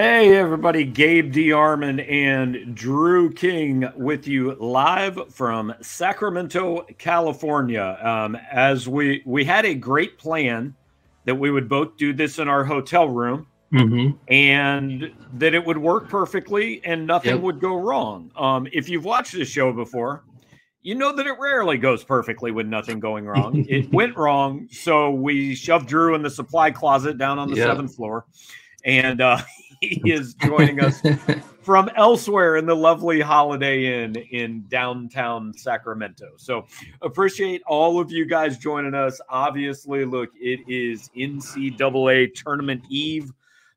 Hey, everybody. Gabe DeArmond and Drew King with you live from Sacramento, California. Um, as we, we had a great plan that we would both do this in our hotel room mm-hmm. and that it would work perfectly and nothing yep. would go wrong. Um, if you've watched this show before, you know that it rarely goes perfectly with nothing going wrong. it went wrong. So we shoved Drew in the supply closet down on the yep. seventh floor. And uh, he is joining us from elsewhere in the lovely Holiday Inn in downtown Sacramento. So appreciate all of you guys joining us. Obviously, look, it is NCAA tournament eve.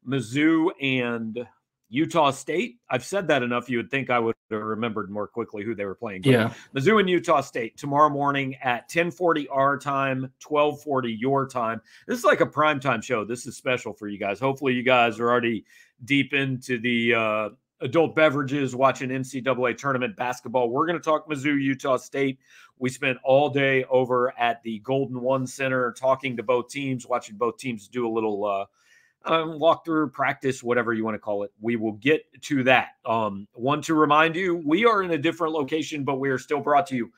Mizzou and Utah State. I've said that enough. You would think I would have remembered more quickly who they were playing. But yeah, Mizzou and Utah State tomorrow morning at 10:40 our time, 12:40 your time. This is like a prime time show. This is special for you guys. Hopefully, you guys are already deep into the uh, adult beverages, watching NCAA tournament basketball. We're going to talk Mizzou, Utah State. We spent all day over at the Golden One Center talking to both teams, watching both teams do a little. Uh, um, walk through practice, whatever you want to call it. We will get to that. Um, one to remind you, we are in a different location, but we are still brought to you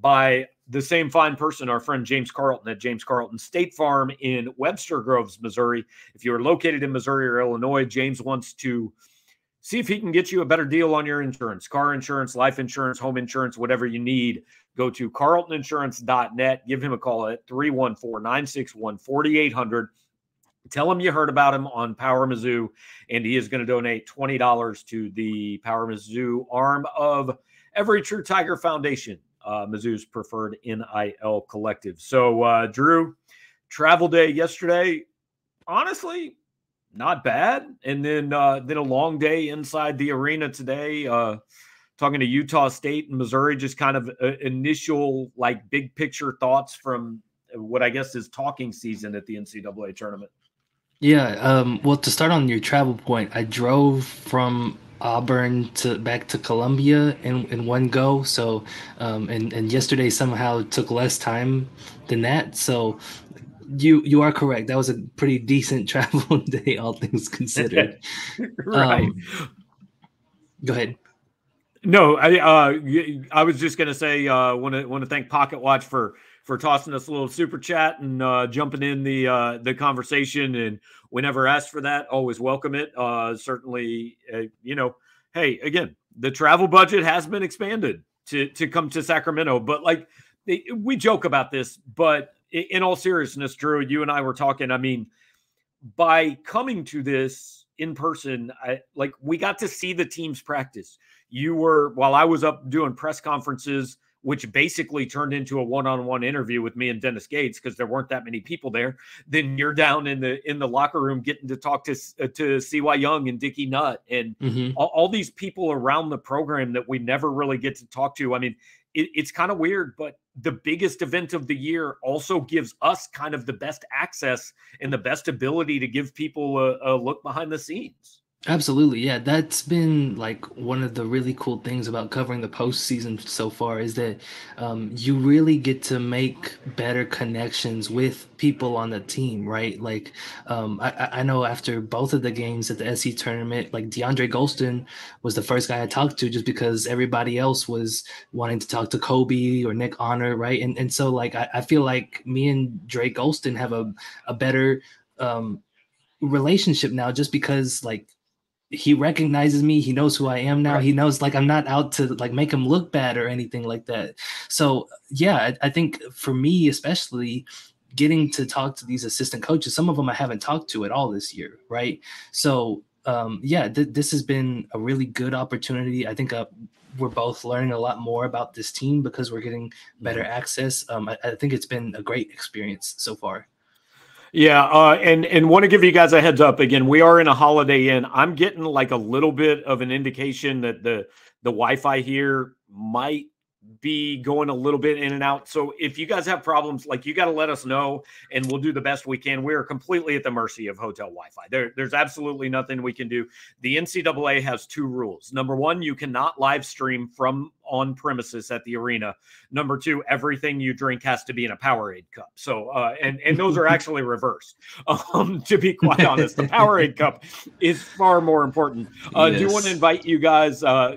by the same fine person, our friend James Carlton at James Carlton State Farm in Webster Groves, Missouri. If you are located in Missouri or Illinois, James wants to see if he can get you a better deal on your insurance, car insurance, life insurance, home insurance, whatever you need. Go to carltoninsurance.net. Give him a call at 314 961 4800 Tell him you heard about him on Power Mizzou, and he is going to donate $20 to the Power Mizzou arm of Every True Tiger Foundation, uh, Mizzou's preferred NIL collective. So, uh, Drew, travel day yesterday, honestly, not bad. And then, uh, then a long day inside the arena today. Uh, talking to Utah State and Missouri, just kind of uh, initial, like, big picture thoughts from what I guess is talking season at the NCAA tournament. Yeah. Um, well, to start on your travel point, I drove from Auburn to back to Columbia in, in one go. So, um, and and yesterday somehow took less time than that. So, you you are correct. That was a pretty decent travel day, all things considered. right. Um, go ahead. No, I uh, I was just gonna say uh, want to want to thank Pocket Watch for for tossing us a little super chat and uh, jumping in the uh, the conversation. And whenever asked for that, always welcome it. Uh, certainly, uh, you know, hey, again, the travel budget has been expanded to to come to Sacramento, but like we joke about this, but in all seriousness, Drew, you and I were talking. I mean, by coming to this in person, I like we got to see the teams practice. You were while I was up doing press conferences which basically turned into a one-on-one interview with me and Dennis Gates because there weren't that many people there. Then you're down in the in the locker room getting to talk to uh, to CY Young and Dickey Nutt and mm-hmm. all, all, these people around the program that we never really get to talk to. I mean, it, it's kind of weird, but the biggest event of the year also gives us kind of the best access and the best ability to give people a, a look behind the scenes. Absolutely, yeah. That's been like one of the really cool things about covering the postseason so far is that um, you really get to make better connections with people on the team, right? Like, um, I, I know after both of the games at the SC tournament, like DeAndre Gholston was the first guy I talked to just because everybody else was wanting to talk to Kobe or Nick Honor, right? And and so like I, I feel like me and Drake Gholston have a a better um, relationship now just because like he recognizes me. He knows who i am now. Right. he knows like i'm not out to like make him look bad or anything like that. So yeah I, I, think for me especially getting to talk to these assistant coaches some of them i haven't talked to at all this year right? So um yeah th- this has been a really good opportunity. I think uh, we're both learning a lot more about this team because we're getting better mm-hmm. access. Um I, I think it's been a great experience so far yeah, uh, and and want to give you guys a heads up again. We are in a Holiday Inn. I'm getting like a little bit of an indication that the the Wi-Fi here might be going a little bit in and out. So if you guys have problems, like you got to let us know, and we'll do the best we can. We are completely at the mercy of hotel Wi-Fi. There, there's absolutely nothing we can do. The NCAA has two rules. Number one, you cannot live stream from on premises at the arena. Number two, everything you drink has to be in a Powerade cup. So, uh, and and those are actually reversed. Um, to be quite honest, the Powerade cup is far more important. Uh, yes. Do you want to invite you guys? Uh,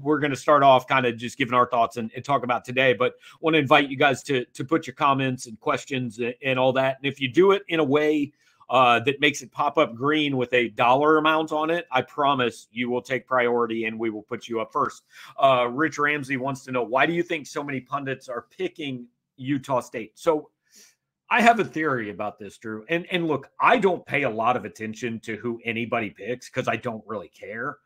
we're going to start off kind of just giving our thoughts and, and, talk about today, but want to invite you guys to to put your comments and questions and, and all that. And if you do it in a way uh, that makes it pop up green with a dollar amount on it, I promise you will take priority and we will put you up first. Uh, Rich Ramsey wants to know why do you think so many pundits are picking Utah State? So I have a theory about this, Drew. And and look, I don't pay a lot of attention to who anybody picks because I don't really care.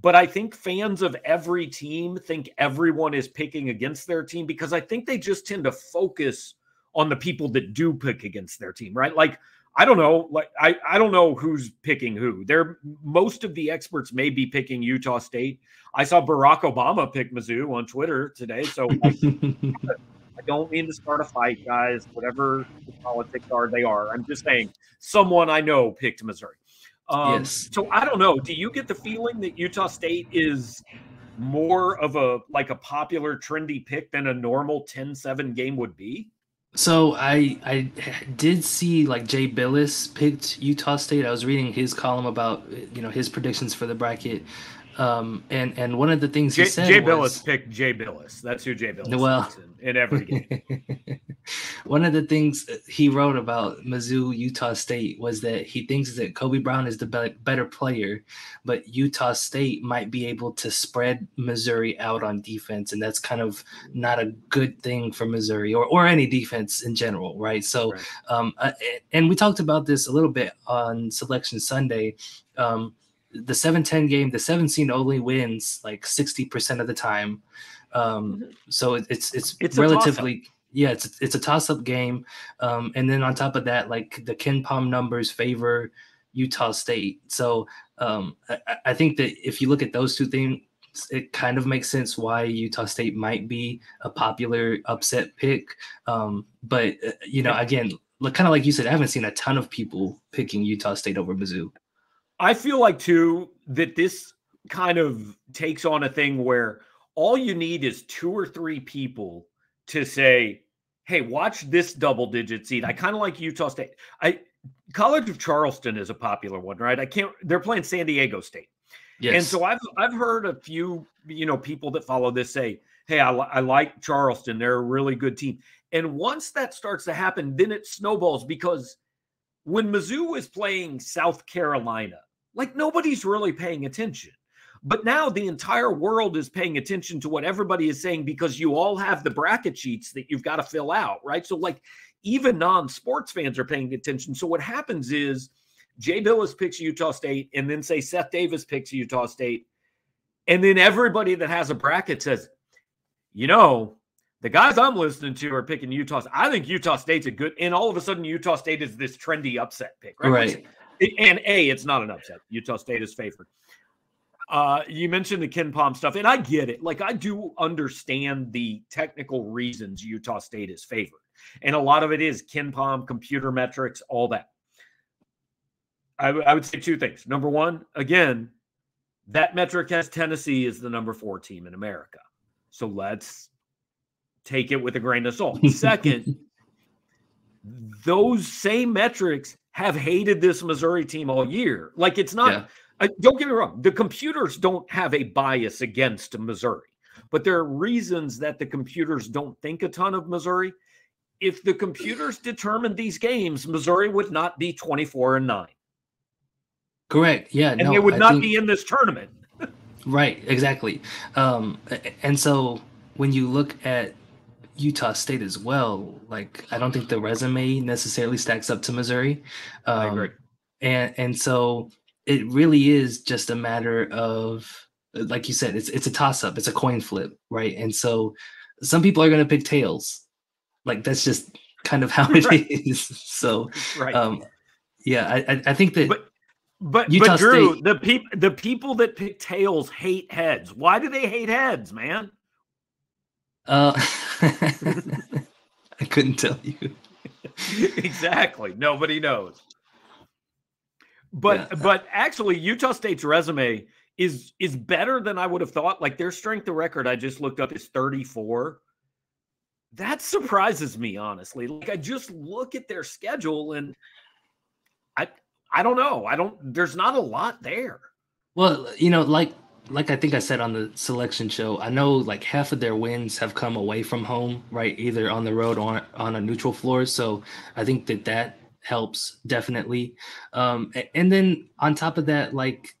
But I think fans of every team think everyone is picking against their team because I think they just tend to focus on the people that do pick against their team, right? Like I don't know. Like I, I don't know who's picking who. There, most of the experts may be picking Utah State. I saw Barack Obama pick Mizzou on Twitter today. So I, I don't mean to start a fight, guys. Whatever the politics are, they are. I'm just saying someone I know picked Missouri. Um, yes. So I don't know. Do you get the feeling that Utah State is more of a like a popular trendy pick than a normal 10-7 game would be? So I I did see like Jay Bilas picked Utah State. I was reading his column about you know his predictions for the bracket. Um, and and one of the things Jay, he said Jay was, Bilas picked Jay Bilas. That's who Jay Bilas well, in, in every game. one of the things he wrote about Mizzou Utah State was that he thinks that Kobe Brown is the be- better player, but Utah State might be able to spread Missouri out on defense, and that's kind of not a good thing for Missouri or or any defense in general, right? So, right. Um, uh, and we talked about this a little bit on Selection Sunday. Um, the 7-10 game, the 7 seed only wins like 60% of the time. Um, so it, it's, it's it's relatively yeah, it's it's a toss-up game. Um, and then on top of that, like the KenPom numbers favor Utah State. So um, I, I think that if you look at those two things, it kind of makes sense why Utah State might be a popular upset pick. Um, but uh, you know, again, kind of like you said, I haven't seen a ton of people picking Utah State over Mizzou. I feel like too that this kind of takes on a thing where all you need is two or three people to say, "Hey, watch this double digit seed." I kind of like Utah State. I College of Charleston is a popular one, right? I can't. They're playing San Diego State, yes. and so I've I've heard a few you know people that follow this say, "Hey, I, I like Charleston. They're a really good team." And once that starts to happen, then it snowballs because when Mizzou is playing South Carolina like nobody's really paying attention. But now the entire world is paying attention to what everybody is saying because you all have the bracket sheets that you've got to fill out, right? So, like, even non sports fans are paying attention. So, what happens is Jay Bilas picks Utah State, and then say Seth Davis picks Utah State. And then everybody that has a bracket says, you know, the guys I'm listening to are picking Utah. I think Utah State's a good, and all of a sudden, Utah State is this trendy upset pick, right? Right and A, it's not an upset. Utah State is favored. Uh, you mentioned the KenPom stuff, and I get it. Like I do understand the technical reasons Utah State is favored, and a lot of it is KenPom, computer metrics, all that. I, I would say two things. Number one, again, that metric has Tennessee as the number four team in America, so let's take it with a grain of salt. Second, those same metrics have hated this Missouri team all year. Like it's not. Yeah. Uh, don't get me wrong. The computers don't have a bias against Missouri, but there are reasons that the computers don't think a ton of Missouri. If the computers determined these games, Missouri would not be twenty-four and nine. Correct. Yeah. And no, they would not think, be in this tournament. right. Exactly. Um, and so when you look at Utah State as well. Like I don't think the resume necessarily stacks up to Missouri. Um, I agree. And and so it really is just a matter of like you said, it's it's a toss up, it's a coin flip, right? And so some people are going to pick tails. Like that's just kind of how it right. is. So right. Um, yeah, I I think that. But- but, Utah but Drew, State, the people the people that pick tails hate heads. Why do they hate heads, man? Uh, couldn't tell you. exactly. Nobody knows. But yeah. but actually, Utah State's resume is is better than I would have thought. Like their strength of record, I just looked up is 34. That surprises me, honestly. Like I just look at their schedule and I I don't know. I don't there's not a lot there. Well, you know, like like I think I said on the selection show, I know like half of their wins have come away from home, right? Either on the road or on a neutral floor. So I think that that helps definitely. Um, and then on top of that, like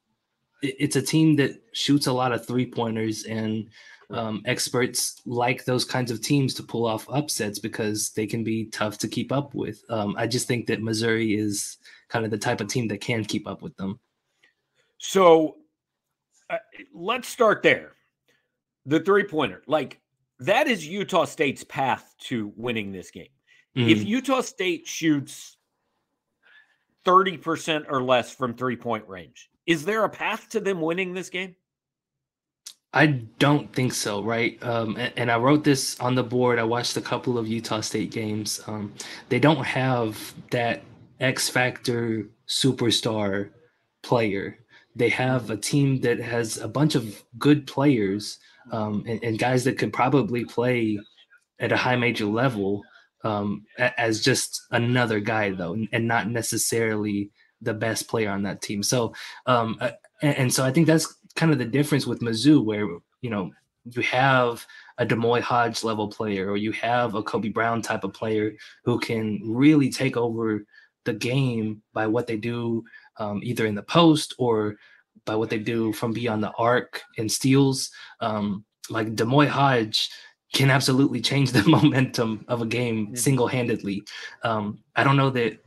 it's a team that shoots a lot of three pointers and um, experts like those kinds of teams to pull off upsets because they can be tough to keep up with. Um, I just think that Missouri is kind of the type of team that can keep up with them. So uh, let's start there. The three pointer, like that is Utah State's path to winning this game. Mm-hmm. If Utah State shoots 30% or less from three point range, is there a path to them winning this game? I don't think so, right? Um, and, and, I wrote this on the board. I watched a couple of Utah State games. Um, they don't have that X factor superstar player. They have a team that has a bunch of good players um, and, and, guys that could probably play at a high major level um, as just another guy, though, and not necessarily the best player on that team. So, um, and, and, so I think that's kind of the difference with Mizzou, where you know you have a D'Moi Hodge level player, or you have a Kobe Brown type of player who can really take over the game by what they do, um, either in the post or by what they do from beyond the arc and steals. Um, like D'Moi Hodge can absolutely change the momentum of a game single handedly. Um, I don't know that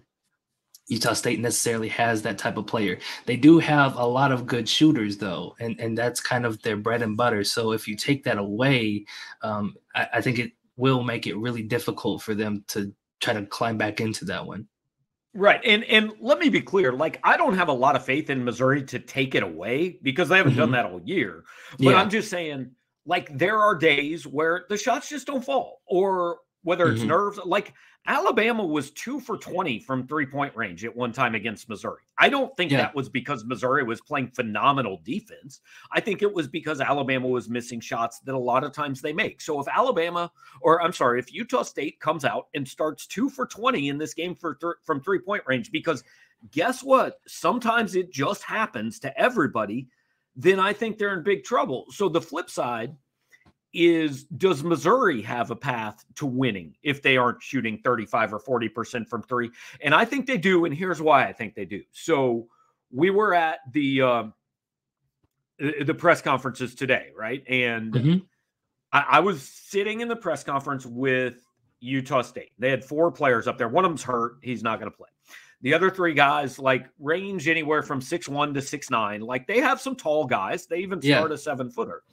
Utah State necessarily has that type of player. They do have a lot of good shooters, though, and, and that's kind of their bread and butter. So if you take that away, um, I, I think it will make it really difficult for them to try to climb back into that one. Right. And and let me be clear, like I don't have a lot of faith in Missouri to take it away because they haven't mm-hmm. done that all year. But yeah. I'm just saying like there are days where the shots just don't fall or whether it's mm-hmm. nerves like Alabama was two for 20 from three point range at one time against Missouri. I don't think yeah. that was because Missouri was playing phenomenal defense. I think it was because Alabama was missing shots that a lot of times they make. So if Alabama, or I'm sorry, if Utah State comes out and starts two for 20 in this game for th- from three point range, because guess what? Sometimes it just happens to everybody, then I think they're in big trouble. So the flip side, is does Missouri have a path to winning if they aren't shooting 35 or 40% from three? And I think they do. And here's why I think they do. So we were at the uh, the press conferences today, right? And mm-hmm. I, I was sitting in the press conference with Utah State. They had four players up there. One of them's hurt. He's not going to play. The other three guys like range anywhere from six one to six nine. Like they have some tall guys. They even start yeah. a seven footer.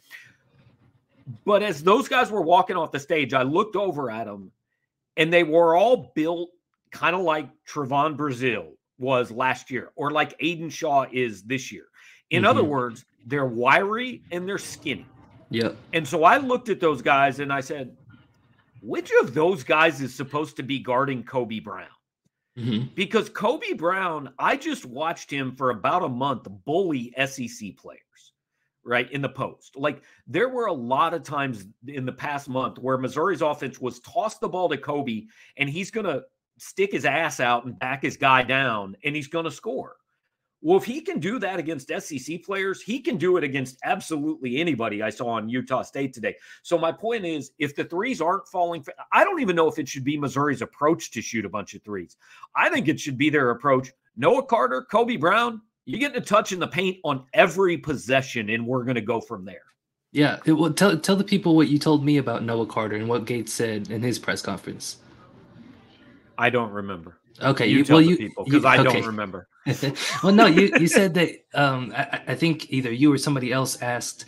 But as those guys were walking off the stage, I looked over at them and they were all built kind of like Trevon Brazile was last year or like Aidan Shaw is this year. In mm-hmm. other words, they're wiry and they're skinny. Yeah. And so I looked at those guys and I said, which of those guys is supposed to be guarding Kobe Brown? Mm-hmm. Because Kobe Brown, I just watched him for about a month bully SEC players right in the post. Like there were a lot of times in the past month where Missouri's offense was toss the ball to Kobe and he's going to stick his ass out and back his guy down and he's going to score. Well, if he can do that against SEC players, he can do it against absolutely anybody I saw on Utah State today. So my point is, if the threes aren't falling, I don't even know if it should be Missouri's approach to shoot a bunch of threes. I think it should be their approach. Noah Carter, Kobe Brown, you get a touch in the paint on every possession, and we're going to go from there. Yeah, it, well, tell tell the people what you told me about Noah Carter and what Gates said in his press conference. I don't remember. Okay, you, you tell well, you, people because I okay. don't remember. well, no, you you said that. Um, I, I think either you or somebody else asked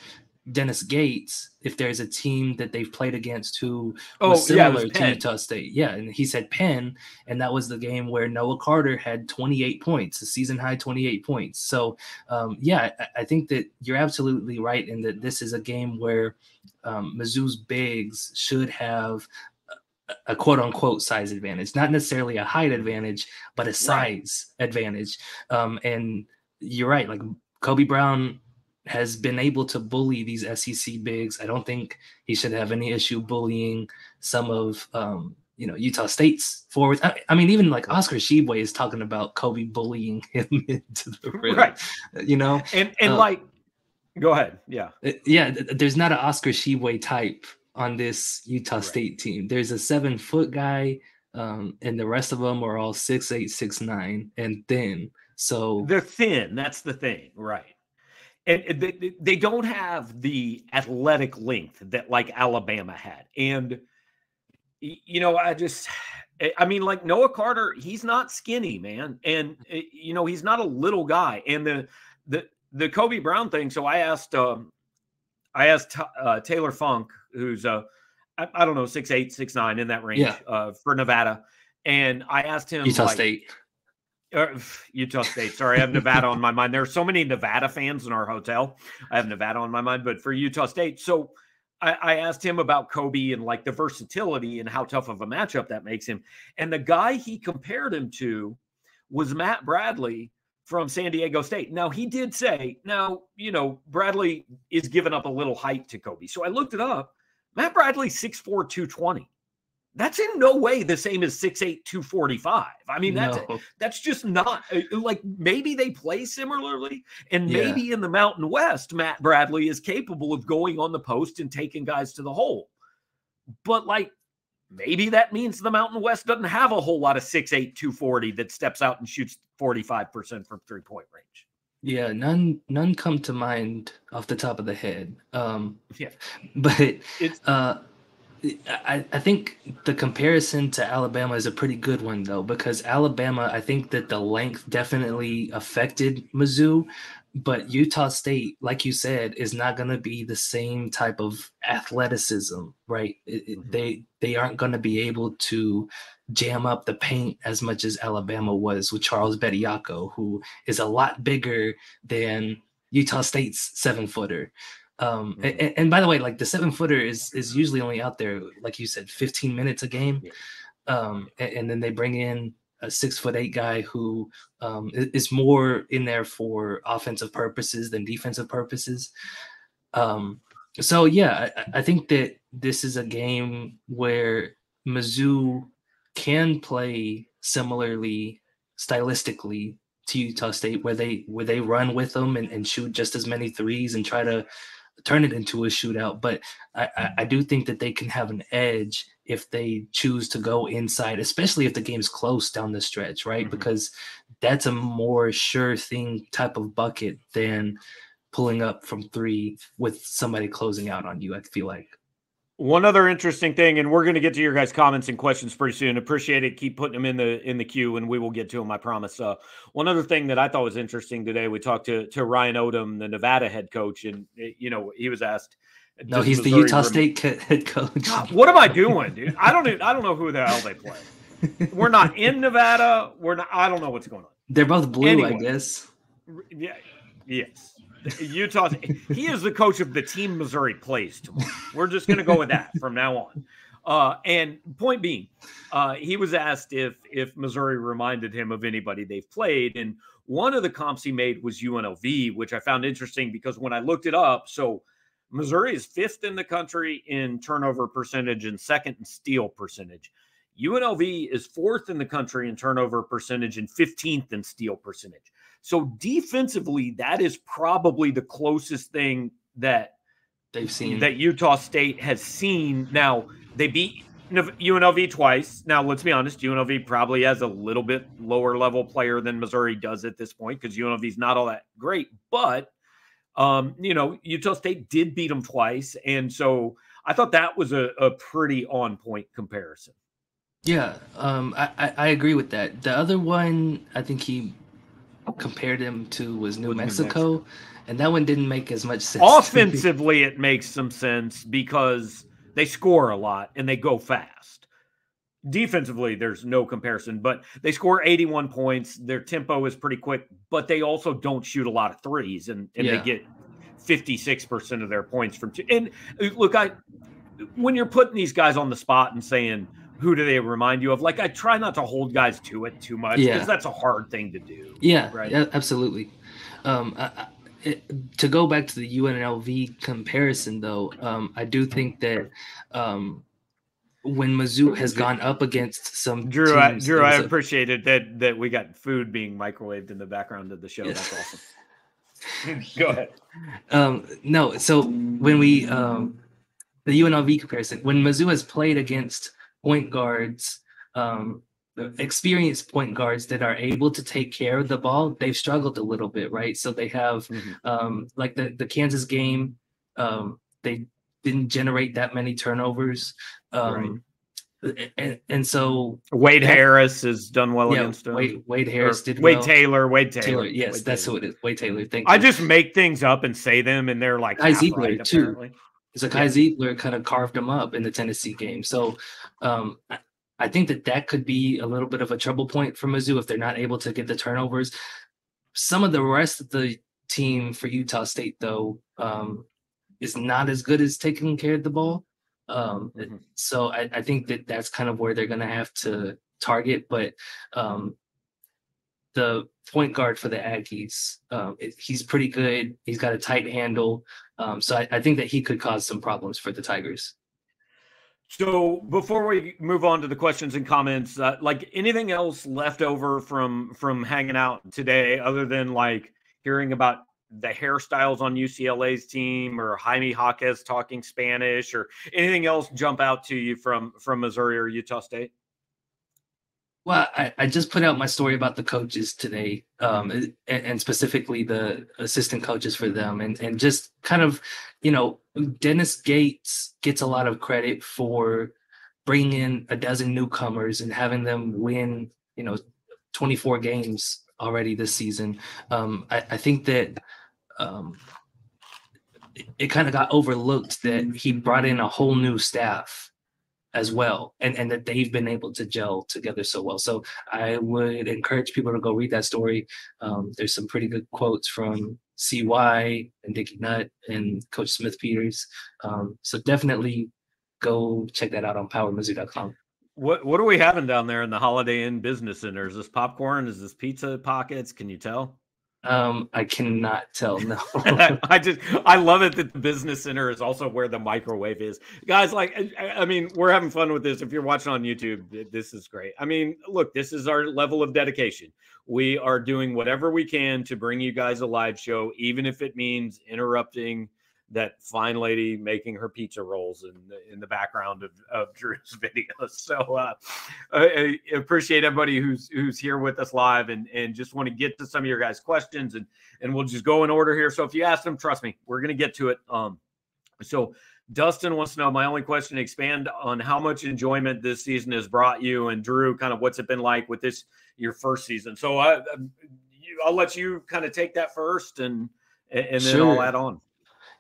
Dennis Gates if there's a team that they've played against who oh, was similar yeah, to Utah State. Yeah, and he said Penn, and that was the game where Noah Carter had 28 points, a season high 28 points. So, um, yeah, I, I, think that you're absolutely right in that this is a game where um, Mizzou's bigs should have a, quote unquote size advantage, not necessarily a height advantage, but a size right. advantage. Um, and you're right, like Kobe Brown has been able to bully these SEC bigs. I don't think he should have any issue bullying some of um, you know Utah State's forwards. I, I, mean, even like Oscar Tshiebwe is talking about Kobe bullying him into the rim, right? You know, and and uh, like, go ahead, yeah, uh, yeah. There's not an Oscar Tshiebwe type on this Utah right. State team. There's a seven foot guy, um, and the rest of them are all six eight, six nine, and thin. So they're thin. That's the thing, right? And they, they don't have the athletic length that like Alabama had. And you know, I just eh, I mean like Noah Carter, he's not skinny, man. And eh, you know, he's not a little guy. And the the the Kobe Brown thing, so I asked um I asked uh, Taylor Funk, who's uh I, I, don't know, six eight, six nine in that range yeah. uh, for Nevada. And I asked him Utah like, State. Utah State. Sorry, I have Nevada on my mind. There are so many Nevada fans in our hotel. I have Nevada on my mind, but for Utah State, so I, I, asked him about Kobe and like the versatility and how tough of a matchup that makes him. And the guy he compared him to was Matt Bradley from San Diego State. Now he did say, now you know Bradley is giving up a little height to Kobe. So I looked it up. Matt Bradley 6'4", 220 that's in no way the same as 6'8 245 i mean that's no. that's just not uh, like maybe they play similarly and maybe yeah. in the mountain west matt bradley is capable of going on the post and taking guys to the hole. But like maybe that means the mountain west doesn't have a whole lot of 6'8 240 that steps out and shoots 45% from three point range. Yeah none none come to mind off the top of the head. Um yeah. but it's uh I, I think the comparison to Alabama is a pretty good one though, because Alabama, I think that the length definitely affected Mizzou, but Utah State, like you said, is not going to be the same type of athleticism, right? It, mm-hmm. They they aren't going to be able to jam up the paint as much as Alabama was with Charles Bediako, who is a lot bigger than Utah State's seven footer. Um, mm-hmm. and, and, by the way, like the seven footer is is usually only out there, like you said, 15 minutes a game. Yeah. Um, and, and, then they bring in a six foot eight guy who um, is more in there for offensive purposes than defensive purposes. Um, so yeah, I, I think that this is a game where Mizzou can play similarly stylistically to Utah State, where they where they run with them and, and shoot just as many threes and try to turn it into a shootout. But I, I, I do think that they can have an edge if they choose to go inside, especially if the game's close down the stretch, right? Mm-hmm. Because that's a more sure thing type of bucket than pulling up from three with somebody closing out on you. I feel like. One other interesting thing, and we're going to get to your guys' comments and questions pretty soon. Appreciate it. Keep putting them in the in the queue, and we will get to them. I promise. Uh, one other thing that I thought was interesting today, we talked to to Ryan Odom, the Nevada head coach, and eh, you know he was asked. No, he's Missouri the Utah State head coach. What am I doing, dude? I don't. Even, I don't know who the hell they play. We're not in Nevada. We're not. I don't know what's going on. They're both blue, anyway, I guess. Yeah. Yes. Utah. he is the coach of the team Missouri plays tomorrow. We're just going to go with that from now on. Uh, and point being, uh, he was asked if if Missouri reminded him of anybody they've played, and one of the comps he made was UNLV, which I found interesting because when I looked it up, so Missouri is fifth in the country in turnover percentage and second in steal percentage. UNLV is fourth in the country in turnover percentage and 15th in steal percentage. So defensively, that is probably the closest thing that they've seen that Utah State has seen. Now they beat UNLV twice. Now let's be honest, UNLV probably has a little bit lower level player than Missouri does at this point because UNLV is not all that great. But um, you know, Utah State did beat them twice, and so I thought that was a, a pretty on point comparison. Yeah, um, I, I agree with that. The other one, I think he compared him to was New, Mexico, New Mexico, and that one didn't make as much sense. Offensively, it makes some sense because they score a lot and they go fast. Defensively, there's no comparison, but they score 81 points. Their tempo is pretty quick, but they also don't shoot a lot of threes, and, and yeah. they get 56% of their points from two. And uh, look, I when you're putting these guys on the spot and saying – who do they remind you of? Like I try not to hold guys to it too much because yeah. that's a hard thing to do. Yeah, right. Yeah, absolutely. Um, I, it, to go back to the UNLV comparison, though, um, I do think that um, when Mizzou has gone up against some Drew, I, Drew, I appreciated that that we got food being microwaved in the background of the show. That's awesome. go ahead. Um, no, so when we um, the UNLV comparison, when Mizzou has played against point guards, um, experienced point guards that are able to take care of the ball, they've struggled a little bit, right? So they have mm-hmm. um, like the the Kansas game, um, they didn't generate that many turnovers. Um, right. and, and so Wade Harris has done well yeah, against them. Wade, Wade Harris or did Wade well. Taylor. Wade Taylor. Taylor yes, Wade that's Taylor. who it is. Wade Taylor. Thank I you. just make things up and say them, and they're like Kai Zeigler, right, too. apparently. So Kai Zeigler kind of carved them up in the Tennessee game. So um, I, I think that that could be a little bit of a trouble point for Mizzou if they're not able to get the turnovers. Some of the rest of the team for Utah State, though, um, is not as good as taking care of the ball. Um, Mhm. so I, I think that that's kind of where they're going to have to target. But um, the point guard for the Aggies, um, it- he's pretty good. He's got a tight handle. Um, so I, I think that he could cause some problems for the Tigers. So before we move on to the questions and comments, uh, like anything else left over from from hanging out today, other than like hearing about the hairstyles on UCLA's team or Jaime Jaquez talking Spanish or anything else jump out to you from from Missouri or Utah State? Well, I, I just put out my story about the coaches today, um, and, and specifically the assistant coaches for them, and and just kind of, you know, Dennis Gates gets a lot of credit for bringing in a dozen newcomers and having them win, you know, 24 games already this season. Um, I, I think that um, it, it kind of got overlooked that he brought in a whole new staff as well and and that they've been able to gel together so well so i would encourage people to go read that story um, there's some pretty good quotes from cy and dickie nutt and coach smith peters um, so definitely go check that out on powermizzou.com What what are we having down there in the Holiday Inn Business Center? Is this popcorn? Is this pizza pockets? Can you tell? Um, i cannot tell no I just I love it that the business center is also where the microwave is. Guys, like I, I mean, we're having fun with this. If you're watching on YouTube, this is great. I mean, look, this is our level of dedication. We are doing whatever we can to bring you guys a live show, even if it means interrupting that fine lady making her pizza rolls in the, in the background of, of Drew's video. So uh, I, I appreciate everybody who's who's here with us live and and just want to get to some of your guys' questions and and we'll just go in order here. So if you ask them, trust me, we're gonna get to it. Um, so Dustin wants to know my only question: expand on how much enjoyment this season has brought you, and Drew, kind of what's it been like with this your first season. So I, I'll let you kind of take that first, and and then Sure. I'll add on.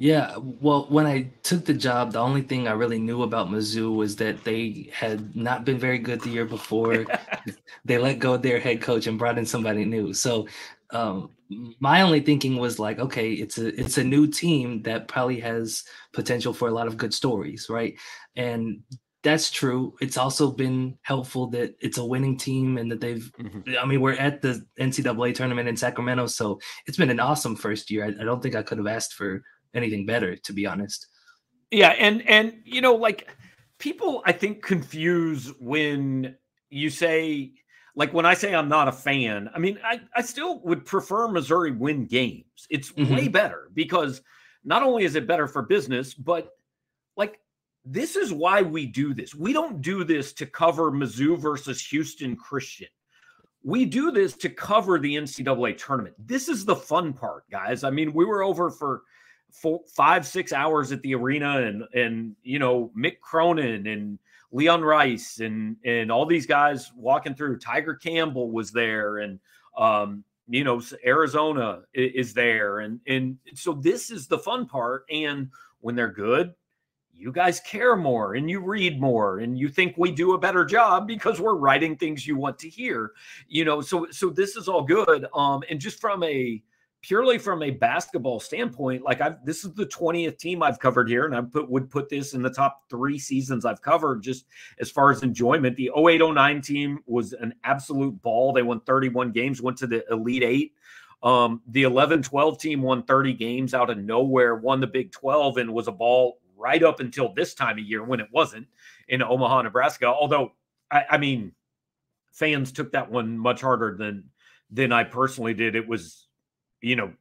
Yeah, well, when I took the job, the only thing I really knew about Mizzou was that they had not been very good the year before. they let go of their head coach and brought in somebody new. So, um, my only thinking was like, okay, it's a it's a new team that probably has potential for a lot of good stories, right? And that's true. It's also been helpful that it's a winning team and that they've Mhm. I mean, we're at the NCAA tournament in Sacramento, so it's been an awesome first year. I, I don't think I could have asked for anything better, to be honest. Yeah, and and you know, like people I think confuse when you say like when I say I'm not a fan, I mean I, I still would prefer Missouri win games. It's mm-hmm. way better because not only is it better for business, but like this is why we do this. We don't do this to cover Mizzou versus Houston Christian. We do this to cover the NCAA tournament. This is the fun part, guys. I mean, we were over for four, five, six hours at the arena, and and you know Mick Cronin and Leon Rice and and all these guys walking through. Tiger Campbell was there, and um, you know Arizona is there, and and so this is the fun part. And when they're good, you guys care more and you read more and you think we do a better job because we're writing things you want to hear you know so so this is all good um and just from a purely from a basketball standpoint like i've this is the 20th team i've covered here and i put would put this in the top three seasons i've covered just as far as enjoyment the 0809 team was an absolute ball they won 31 games went to the elite eight Um, the 11 12 team won 30 games out of nowhere, won the Big 12, and was a ball right up until this time of year when it wasn't in Omaha, Nebraska. Although, I, I mean, fans took that one much harder than than I personally did. It was, you know,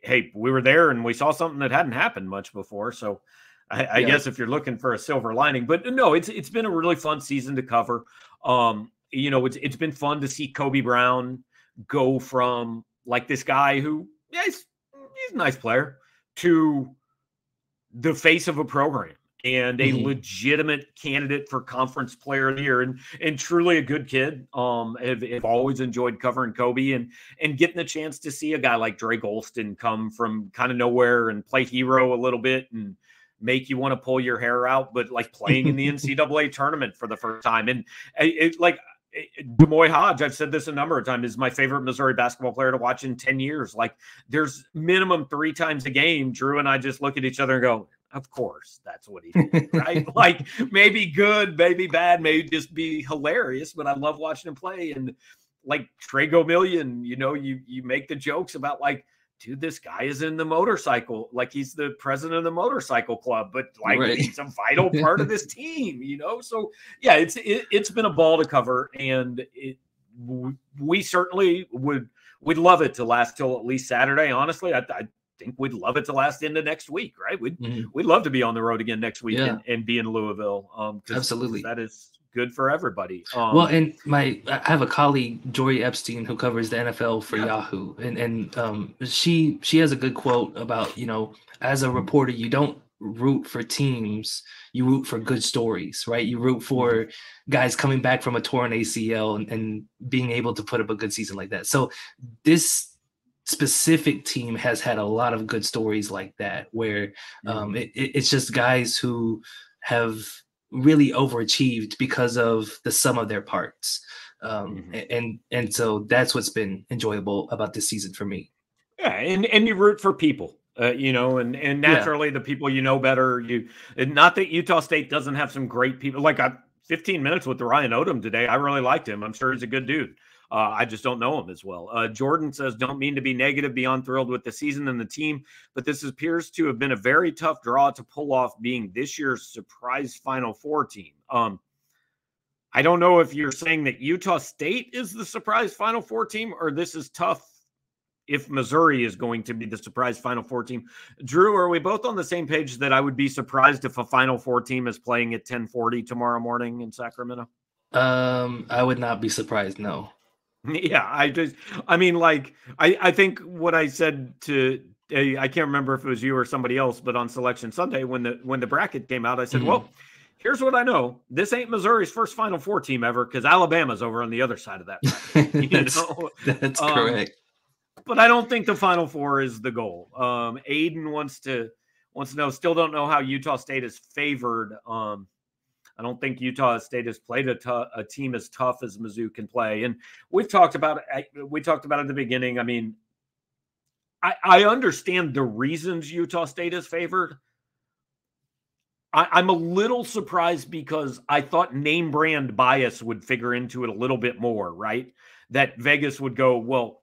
hey, we were there and we saw something that hadn't happened much before. So I, I yeah. guess if you're looking for a silver lining, but no, it's it's been a really fun season to cover. Um, you know, it's it's been fun to see Kobe Brown go from like this guy who, yeah, he's, he's a nice player to the face of a program and a mm-hmm. legitimate candidate for conference player of the year and and truly a good kid. Um have, have always enjoyed covering Kobe and and getting the chance to see a guy like Drake Gholston come from kind of nowhere and play hero a little bit and make you want to pull your hair out, but like playing in the NCAA tournament for the first time. And it, like D'Moi Hodge, I've said this a number of times, is my favorite Missouri basketball player to watch in 10 years. Like there's minimum three times a game. Drew and I just look at each other and go, of course, that's what he did, right? like maybe good, maybe bad, maybe just be hilarious, but I love watching him play. And like Tre Gomillion, you know, you you make the jokes about like dude, this guy is in the motorcycle, like he's the president of the motorcycle club, but like right. he's a vital part of this team, you know? So yeah, it's, it, has been a ball to cover and it, we certainly would, we'd love it to last till at least Saturday. Honestly, I, I think we'd love it to last into next week, right? We'd, mm-hmm. we'd love to be on the road again next week yeah. and, and, be in Louisville. Um, absolutely. That is, good for everybody. Um, well, and my I have a colleague, Jori Epstein, who covers the NFL for yeah. Yahoo, and and um, she she has a good quote about you know as a reporter you don't root for teams, you root for good stories, right? You root for mm-hmm. guys coming back from a torn ACL and, and being able to put up a good season like that. So this specific team has had a lot of good stories like that where um, mm-hmm. it, it's just guys who have really overachieved because of the sum of their parts. Um, mm-hmm. and and so that's what's been enjoyable about this season for me. Yeah, and and you root for people, uh, you know, and and naturally yeah. the people you know better. You not that Utah State doesn't have some great people. Like I, 15 minutes with the Ryan Odom today, I really liked him. I'm sure he's a good dude. Uh, I just don't know him as well. Uh, Jordan says, don't mean to be negative, beyond thrilled with the season and the team, but this appears to have been a very tough draw to pull off being this year's surprise Final Four team. Um, I don't know if you're saying that Utah State is the surprise Final Four team or this is tough if Missouri is going to be the surprise Final Four team. Drew, are we both on the same page that I would be surprised if a Final Four team is playing at 1040 tomorrow morning in Sacramento? Um, I would not be surprised, no. Yeah, I just, I mean, like, I, I think what I said to, I can't remember if it was you or somebody else, but on Selection Sunday when the when the bracket came out, I said, mm-hmm. well, here's what I know: this ain't Missouri's first Final Four team ever because Alabama's over on the other side of that. that's, that's um, correct. But I don't think the Final Four is the goal. Um, Aiden wants to wants to know. Still don't know how Utah State is favored. Um, I don't think Utah State has played a, t- a team as tough as Mizzou can play. And we've talked about it. We talked about it at the beginning. I mean, I, I understand the reasons Utah State is favored. I, I'm a little surprised because I thought name brand bias would figure into it a little bit more, right? That Vegas would go, well,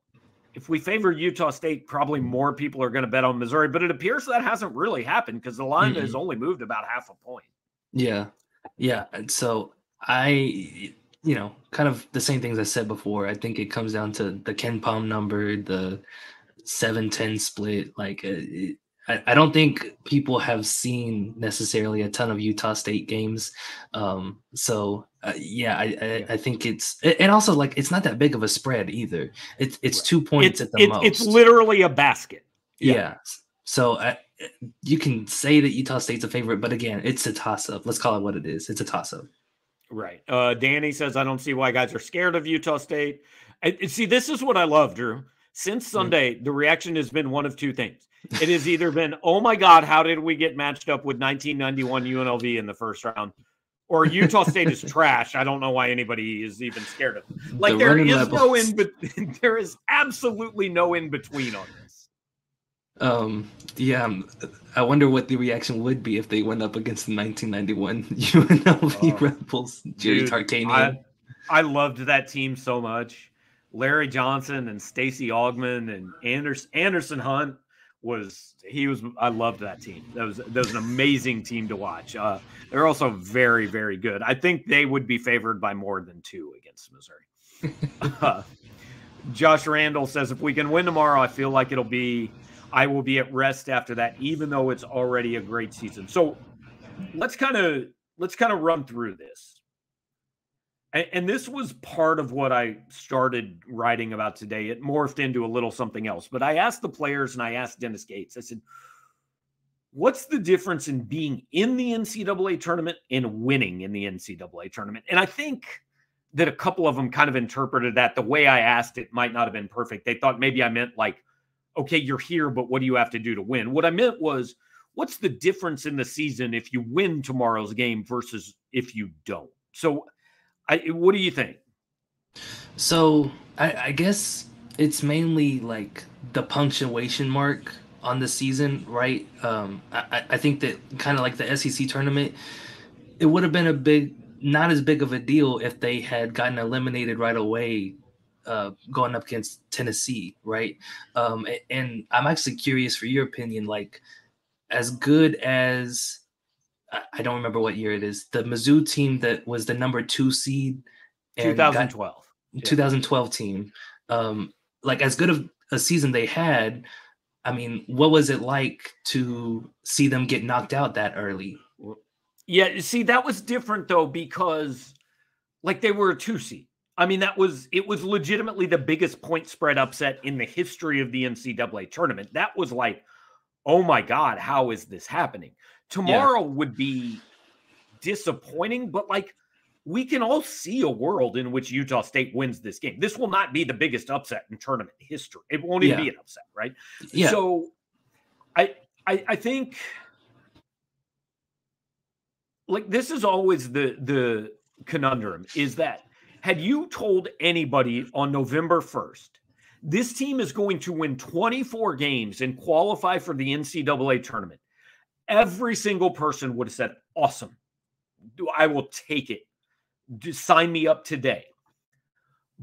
if we favor Utah State, probably more people are going to bet on Missouri. But it appears that hasn't really happened because the line mm-hmm. has only moved about half a point. Yeah. Yeah, and so I, you know, kind of the same things I said before. I think it comes down to the KenPom number, the seven ten split. Like, uh, it, I, I don't think people have seen necessarily a ton of Utah State games. Um, so uh, yeah, I, I, I think it's and also like it's not that big of a spread either. It's it's two points it's, at the most. It's literally a basket. Yeah. yeah. So I, you can say that Utah State's a favorite, but again, it's a toss up. Let's call it what it is. It's a toss up. Right. Uh, Danny says, I don't see why guys are scared of Utah State. I, see, this is what I love, Drew. Since mm-hmm. Sunday, mm-hmm. the reaction has been one of two things. It has either been, oh my God, how did we get matched up with 1991 UNLV in the first round? Or Utah State is trash. I don't know why anybody is even scared of it. Like the there is levels. no in, but there is absolutely no in between on this. Um, yeah, um, I wonder what the reaction would be if they went up against the 1991 UNLV oh, Rebels, Jerry dude, Tarkanian. I, I, loved that team so much. Larry Johnson and Stacy Augmon and Anderson, Anderson Hunt was he was I loved that team. That was that was an amazing team to watch. Uh, they're also very very good. I think they would be favored by more than two against Missouri. uh, Josh Randall says if we can win tomorrow, I feel like it'll be I will be at rest after that, even though it's already a great season. So let's kind of let's kind of run through this. And, and this was part of what I started writing about today. It morphed into a little something else. But I asked the players and I asked Dennis Gates, I said, what's the difference in being in the NCAA tournament and winning in the NCAA tournament? And I think that a couple of them kind of interpreted that the way I asked it might not have been perfect. They thought maybe I meant like, okay, you're here, but what do you have to do to win? What I meant was, what's the difference in the season if you win tomorrow's game versus if you don't? So, I, what do you think? So, I, I guess it's mainly like the punctuation mark on the season, right? Um, I, I think that kind of like the SEC tournament, it would have been a big, not as big of a deal if they had gotten eliminated right away uh, going up against Tennessee, right? Um, and I'm actually curious for your opinion, like as good as I don't remember what year it is, the Mizzou team that was the number two seed, 2012, got, 2012 team, um, like as good of a season they had. I mean, what was it like to see them get knocked out that early? Yeah, see, that was different though because like they were a two seed. I mean, that was it was legitimately the biggest point spread upset in the history of the NCAA tournament. That was like, oh my God, how is this happening? Tomorrow yeah. would be disappointing, but like we can all see a world in which Utah State wins this game. This will not be the biggest upset in tournament history. It won't even yeah. be an upset, right? Yeah. So I I I think like this is always the the conundrum is that had you told anybody on November 1st, this team is going to win 24 games and qualify for the NCAA tournament, every single person would have said, Awesome. I will take it. Just sign me up today.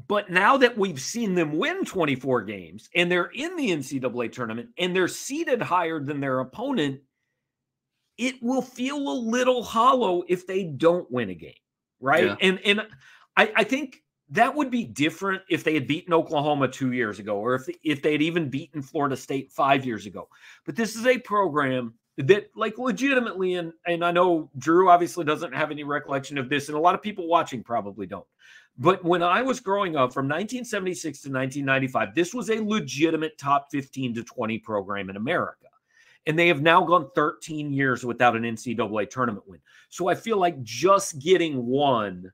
But now that we've seen them win 24 games and they're in the NCAA tournament and they're seated higher than their opponent, it will feel a little hollow if they don't win a game. Right. Yeah. And and I, I think that would be different if they had beaten Oklahoma two years ago, or if if they had even beaten Florida State five years ago. But this is a program that, like, legitimately, and and I know Drew obviously doesn't have any recollection of this, and a lot of people watching probably don't. But when I was growing up from 1976 to 1995, this was a legitimate top 15 to 20 program in America. And they have now gone 13 years without an NCAA tournament win. So I feel like just getting one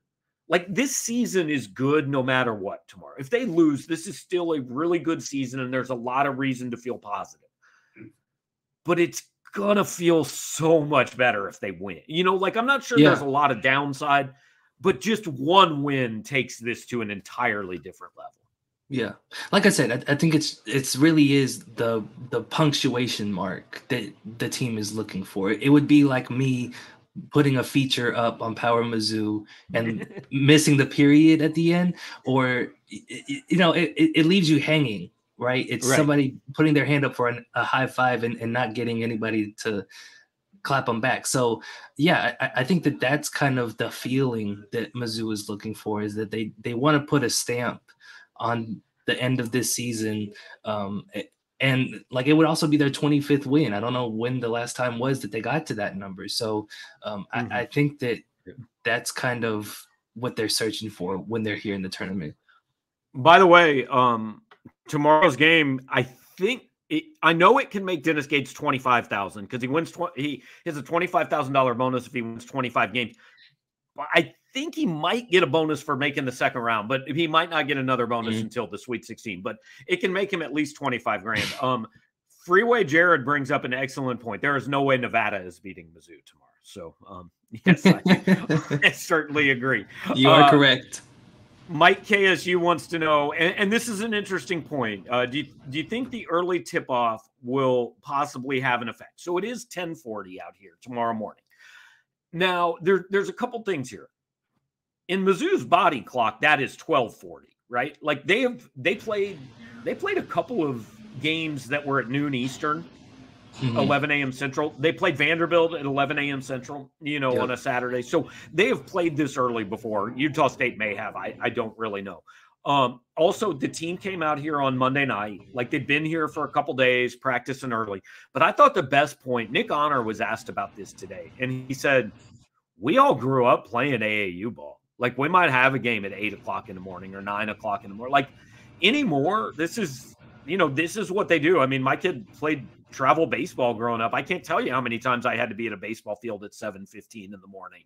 like this season is good no matter what tomorrow. If they lose, this is still a really good season and there's a lot of reason to feel positive. But it's gonna feel so much better if they win. You know, like I'm not sure yeah. there's a lot of downside, but just one win takes this to an entirely different level. Yeah, like I said, I, I, think it's it's really is the the punctuation mark that the team is looking for. It would be like me putting a feature up on Power Mizzou and missing the period at the end, or you know, it, it leaves you hanging, right? It's right. somebody putting their hand up for an, a high five and, and not getting anybody to clap them back. So yeah, I, I, think that that's kind of the feeling that Mizzou is looking for is that they they want to put a stamp on the end of this season um, and like it would also be their 25th win. I don't know when the last time was that they got to that number. So um, mm-hmm. I, I, think that that's kind of what they're searching for when they're here in the tournament. By the way, um, tomorrow's game, I think it, I know it can make Dennis Gates twenty five thousand because he wins. Tw- he has a twenty five thousand dollar bonus if he wins twenty five games. I think he might get a bonus for making the second round, but he might not get another bonus mm-hmm. until the Sweet 16. But it can make him at least 25 grand. Um, Freeway Jared brings up an excellent point. There is no way Nevada is beating Mizzou tomorrow. So, um, yes, I, I, certainly agree. You are uh, correct. Mike KSU wants to know, and, and this is an interesting point. Uh, do, you, do you think the early tip off will possibly have an effect? So it is 1040 out here tomorrow morning. Now, there, there's a couple things here. In Mizzou's body clock, that is 1240. right? Like they have they played they played a couple of games that were at noon Eastern, mm-hmm. 11 a.m. Central. They played Vanderbilt at 11 a.m. Central, you know, yep. on a Saturday. So they have played this early before. Utah State may have. I, I don't really know. Um, also, the team came out here on Monday night. Like they've been here for a couple days, practicing early. But I thought the best point, Nick Honor was asked about this today, and he said, We all grew up playing AAU ball. Like we might have a game at eight o'clock in the morning or nine o'clock in the morning. Like anymore, this is you know, this is what they do. I mean, my kid played travel baseball growing up. I can't tell you how many times I had to be at a baseball field at 7:15 in the morning.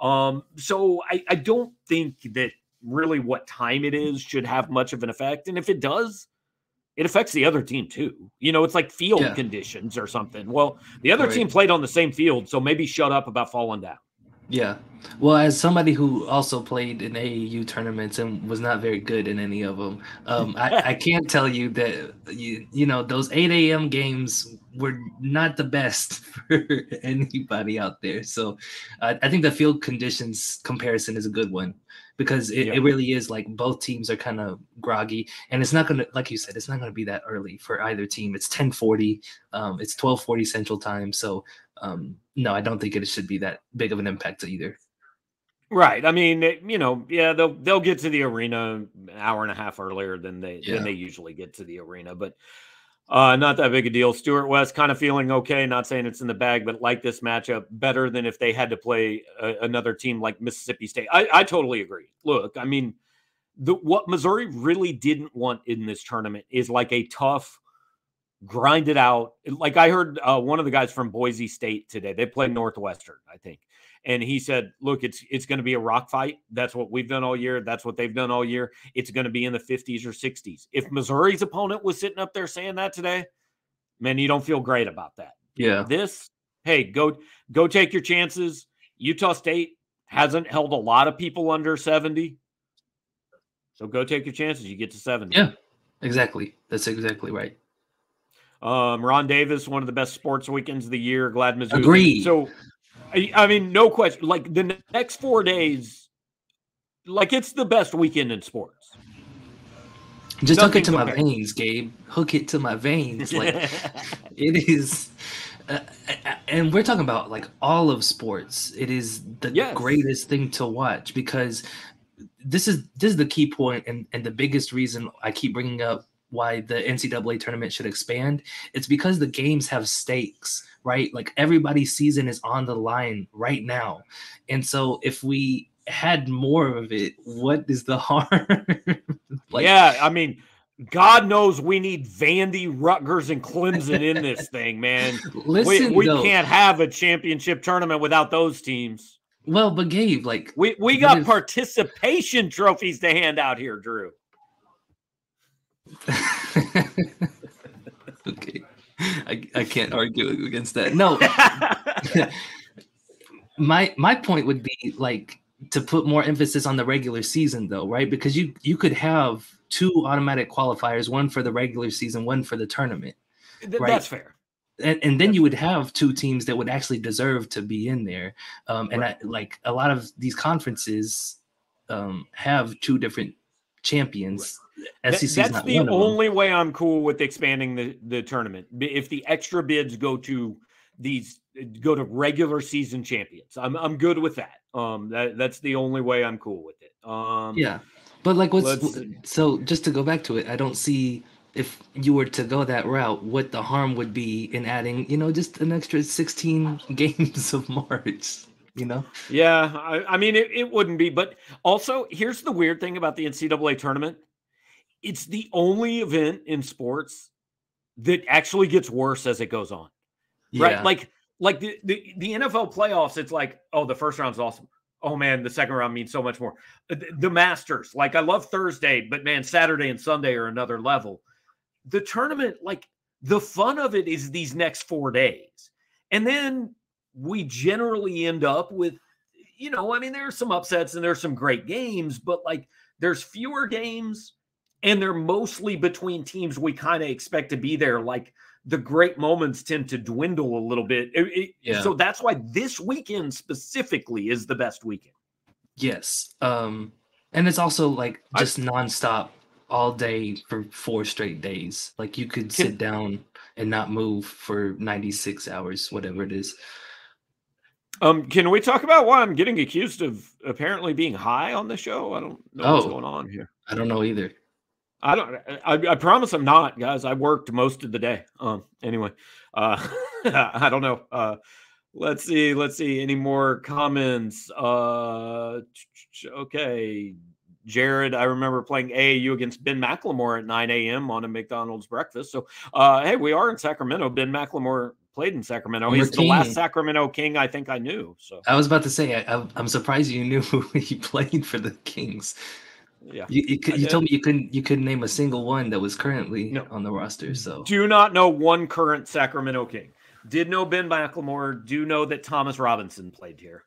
Um, so I, I don't think that really what time it is should have much of an effect. And if it does, it affects the other team too. You know, it's like field yeah. conditions or something. Well, the other right. team played on the same field, so maybe shut up about falling down. Yeah. Well, as somebody who also played in AAU tournaments and was not very good in any of them, um, I, I can't tell you that you you know those 8 a.m. games were not the best for anybody out there. So uh, I think the field conditions comparison is a good one because it, yeah. it really is like both teams are kind of groggy and it's not gonna like you said it's not gonna be that early for either team it's 1040 um, it's 1240 central time so um, no, I don't think it should be that big of an impact either. Right. I mean, you know, yeah, they'll they'll get to the arena an hour and a half earlier than they yeah. than they usually get to the arena, but uh, not that big a deal. Stuart West kind of feeling okay. Not saying it's in the bag, but like this matchup better than if they had to play a, another team like Mississippi State. I, I totally agree. Look, I mean, the what Missouri really didn't want in this tournament is like a tough grind it out. Like I heard uh, one of the guys from Boise State today. They played Northwestern, I think, and he said, "Look, it's it's going to be a rock fight. That's what we've done all year. That's what they've done all year. It's going to be in the 50s or 60s." If Missouri's opponent was sitting up there saying that today, man, you don't feel great about that. Yeah. This, hey, go go take your chances. Utah State hasn't held a lot of people under 70. So go take your chances. You get to 70. Yeah. Exactly. That's exactly right. Um, Ron Davis, one of the best sports weekends of the year. Glad Mizzou. Agreed. So, I, I mean, no question. Like the next four days, like it's the best weekend in sports. Just Nothing hook it to compared. my veins, Gabe. Hook it to my veins. Like it is. Uh, and we're talking about like all of sports. It is the yes. greatest thing to watch because this is this is the key point and and the biggest reason I keep bringing up why the NCAA tournament should expand. It's because the games have stakes, right? Like everybody's season is on the line right now. And so if we had more of it, what is the harm? like, yeah, I mean, God knows we need Vandy, Rutgers, and Clemson in this thing, man. Listen, we, we though, can't have a championship tournament without those teams. Well, but Gabe, like we, we got if, participation trophies to hand out here, Drew. okay. I, I can't argue against that. No. my my point would be like to put more emphasis on the regular season though, right? Because you you could have two automatic qualifiers, one for the regular season, one for the tournament. Th- right? That's fair. And, and then you would have two teams that would actually deserve to be in there. Um, and right. I, like a lot of these conferences um, have two different champions. SEC's that's the only way I'm cool with expanding the, the tournament. If the extra bids go to these go to regular season champions, I'm I'm good with that. Um, that that's the only way I'm cool with it. Um, yeah, but like what's so just to go back to it, I don't see if you were to go that route, what the harm would be in adding, you know, just an extra 16 games of March you know? Yeah, I, I mean, it, it wouldn't be. But also, here's the weird thing about the NCAA tournament it's the only event in sports that actually gets worse as it goes on. Yeah. Right? Like like the, the the NFL playoffs, it's like, oh, the first round's awesome. Oh man, the second round means so much more. Uh, the, the Masters, like I love Thursday, but man, Saturday and Sunday are another level. The tournament, like the fun of it is these next four days. And then we generally end up with, you know, I mean, there's some upsets and there's some great games, but like there's fewer games and they're mostly between teams we kind of expect to be there. Like the great moments tend to dwindle a little bit. It, it, yeah. So that's why this weekend specifically is the best weekend. Yes. Um, And it's also like just I, nonstop all day for four straight days. Like you could sit down and not move for 96 hours, whatever it is. Um, can we talk about why I'm getting accused of apparently being high on the show? I don't know oh, what's going on here. I don't know either. I don't. I, I, promise I'm not, guys. I worked most of the day. Um. Anyway, uh, I don't know. Uh, let's see. Let's see. Any more comments? Uh. Okay. Jared, I remember playing AAU against Ben McLemore at 9 a.m. on a McDonald's breakfast. So, uh, hey, we are in Sacramento. Ben McLemore played in Sacramento. He's the last Sacramento King I think I knew. So I was about to say I, am surprised you knew he played for the Kings. Yeah, you, you, you told me you couldn't you couldn't name a single one that was currently no. on the roster. So do not know one current Sacramento King. Did know Ben McLemore. Do know that Thomas Robinson played here.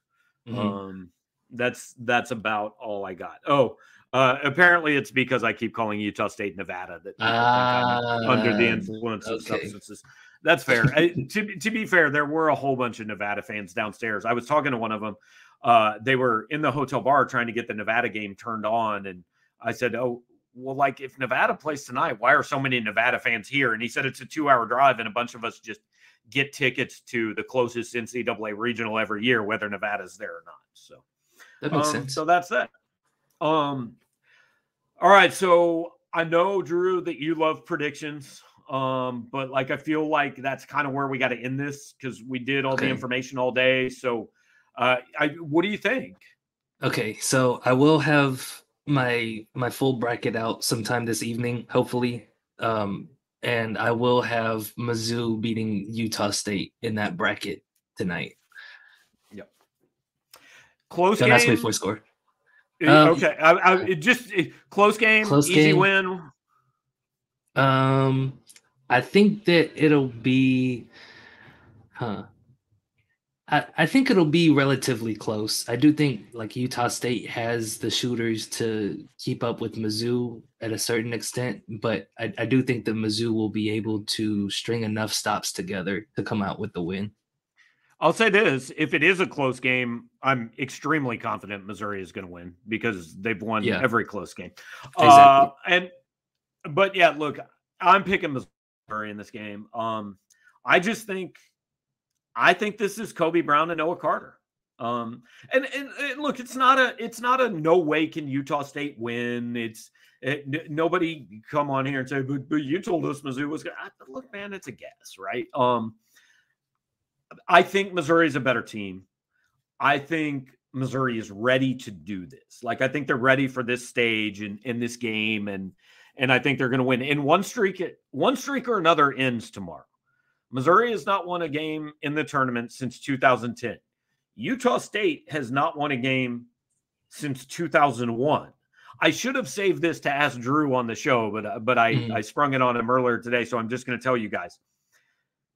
Mm-hmm. Um, that's that's about all I got. Oh, uh, apparently it's because I keep calling Utah State Nevada that uh, under the ah, influence okay. of substances. That's fair. I, to, to be fair, there were a whole bunch of Nevada fans downstairs. I was talking to one of them. Uh, they were in the hotel bar trying to get the Nevada game turned on, and I said, "Oh, well, like if Nevada plays tonight, why are so many Nevada fans here?" And he said it's a two-hour drive, and a bunch of us just get tickets to the closest NCAA regional every year, whether Nevada's there or not. So that makes um, sense. So that's that. Um, all right. So I know, Drew, that you love predictions. Um, but like I feel like that's kind of where we got to end this because we did all okay. the information all day. So uh I what do you think? Okay, so I will have my my full bracket out sometime this evening, hopefully. Um and I will have Mizzou beating Utah State in that bracket tonight. Yep. Close Don't game. ask me for score. Um, okay, I, I, just close game, close easy game. win. Um, I think that it'll be, huh? I, I think it'll be relatively close. I do think like Utah State has the shooters to keep up with Mizzou at a certain extent, but I, I do think that Mizzou will be able to string enough stops together to come out with the win. I'll say this: if it is a close game, I'm extremely confident Missouri is going to win because they've won yeah. every close game. Exactly. Uh, and but yeah, look, I'm picking Missouri in this game. Um, I just think, I think this is Kobe Brown and Noah Carter. Um, and, and, and look, it's not a, it's not a no way can Utah State win. It's it, n- nobody come on here and say, but, but you told us Mizzou was good. Look, man, it's a guess, right? Um, I think Missouri is a better team. I think Missouri is ready to do this. Like I think they're ready for this stage and in this game, and and I think they're going to win. In one streak, one streak or another ends tomorrow. Missouri has not won a game in the tournament since 2010. Utah State has not won a game since 2001. I should have saved this to ask Drew on the show, but but I mm. I sprung it on him earlier today, so I'm just going to tell you guys.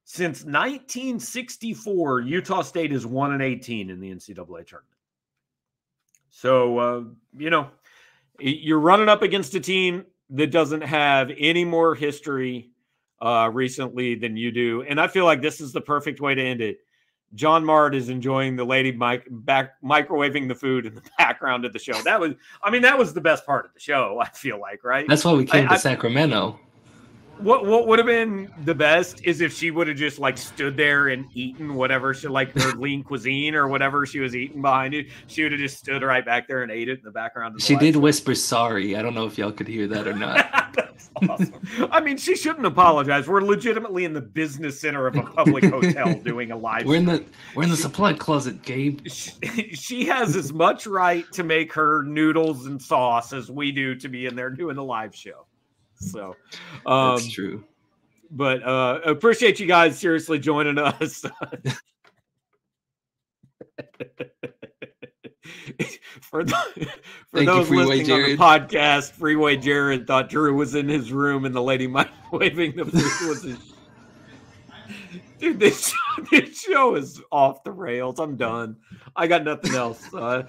Since 1964, Utah State has won an 18 in the NCAA tournament. So uh, you know, you're running up against a team that doesn't have any more history uh, recently than you do. And I feel like this is the perfect way to end it. John Mart is enjoying the lady mic- back microwaving the food in the background of the show. That was, I mean, that was the best part of the show. I feel like, right? That's why we came I, to I, Sacramento what what would have been the best is if she would have just like stood there and eaten whatever she like her lean cuisine or whatever she was eating behind it. She would have just stood right back there and ate it in the background. The she did whisper sorry. I don't know if y'all could hear that or not. That's awesome. I mean, she shouldn't apologize. We're legitimately in the business center of a public hotel doing a live. We're in the we're in the supply closet, Gabe. She, she has as much right to make her noodles and sauce as we do to be in there doing the live show. So um, that's true. But uh, appreciate you guys seriously joining us. for the, for Thank those you, listening Jared. on the podcast, Freeway Jared thought Drew was in his room and the lady microwaving the food was his. Dude, this show, this show is off the rails. I'm done. I got nothing else. Uh,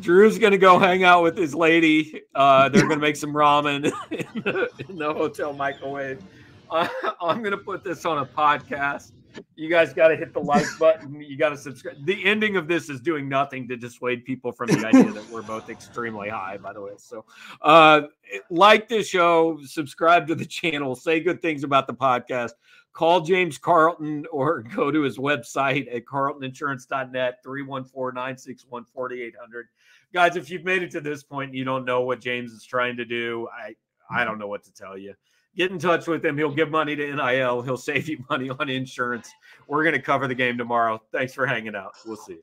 Drew's gonna go hang out with his lady. Uh, they're gonna make some ramen in the, in the hotel microwave. Uh, I'm gonna put this on a podcast, You guys got to hit the like button. You got to subscribe. The ending of this is doing nothing to dissuade people from the idea that we're both extremely high, by the way. So, uh, like this show, subscribe to the channel, say good things about the podcast, call James Carlton or go to his website at carltoninsurance.net, 314 961 4800. Guys, if you've made it to this point and you don't know what James is trying to do, I, I don't know what to tell you get in touch with him. He'll give money to NIL. He'll save you money on insurance. We're going to cover the game tomorrow. Thanks for hanging out. We'll see you.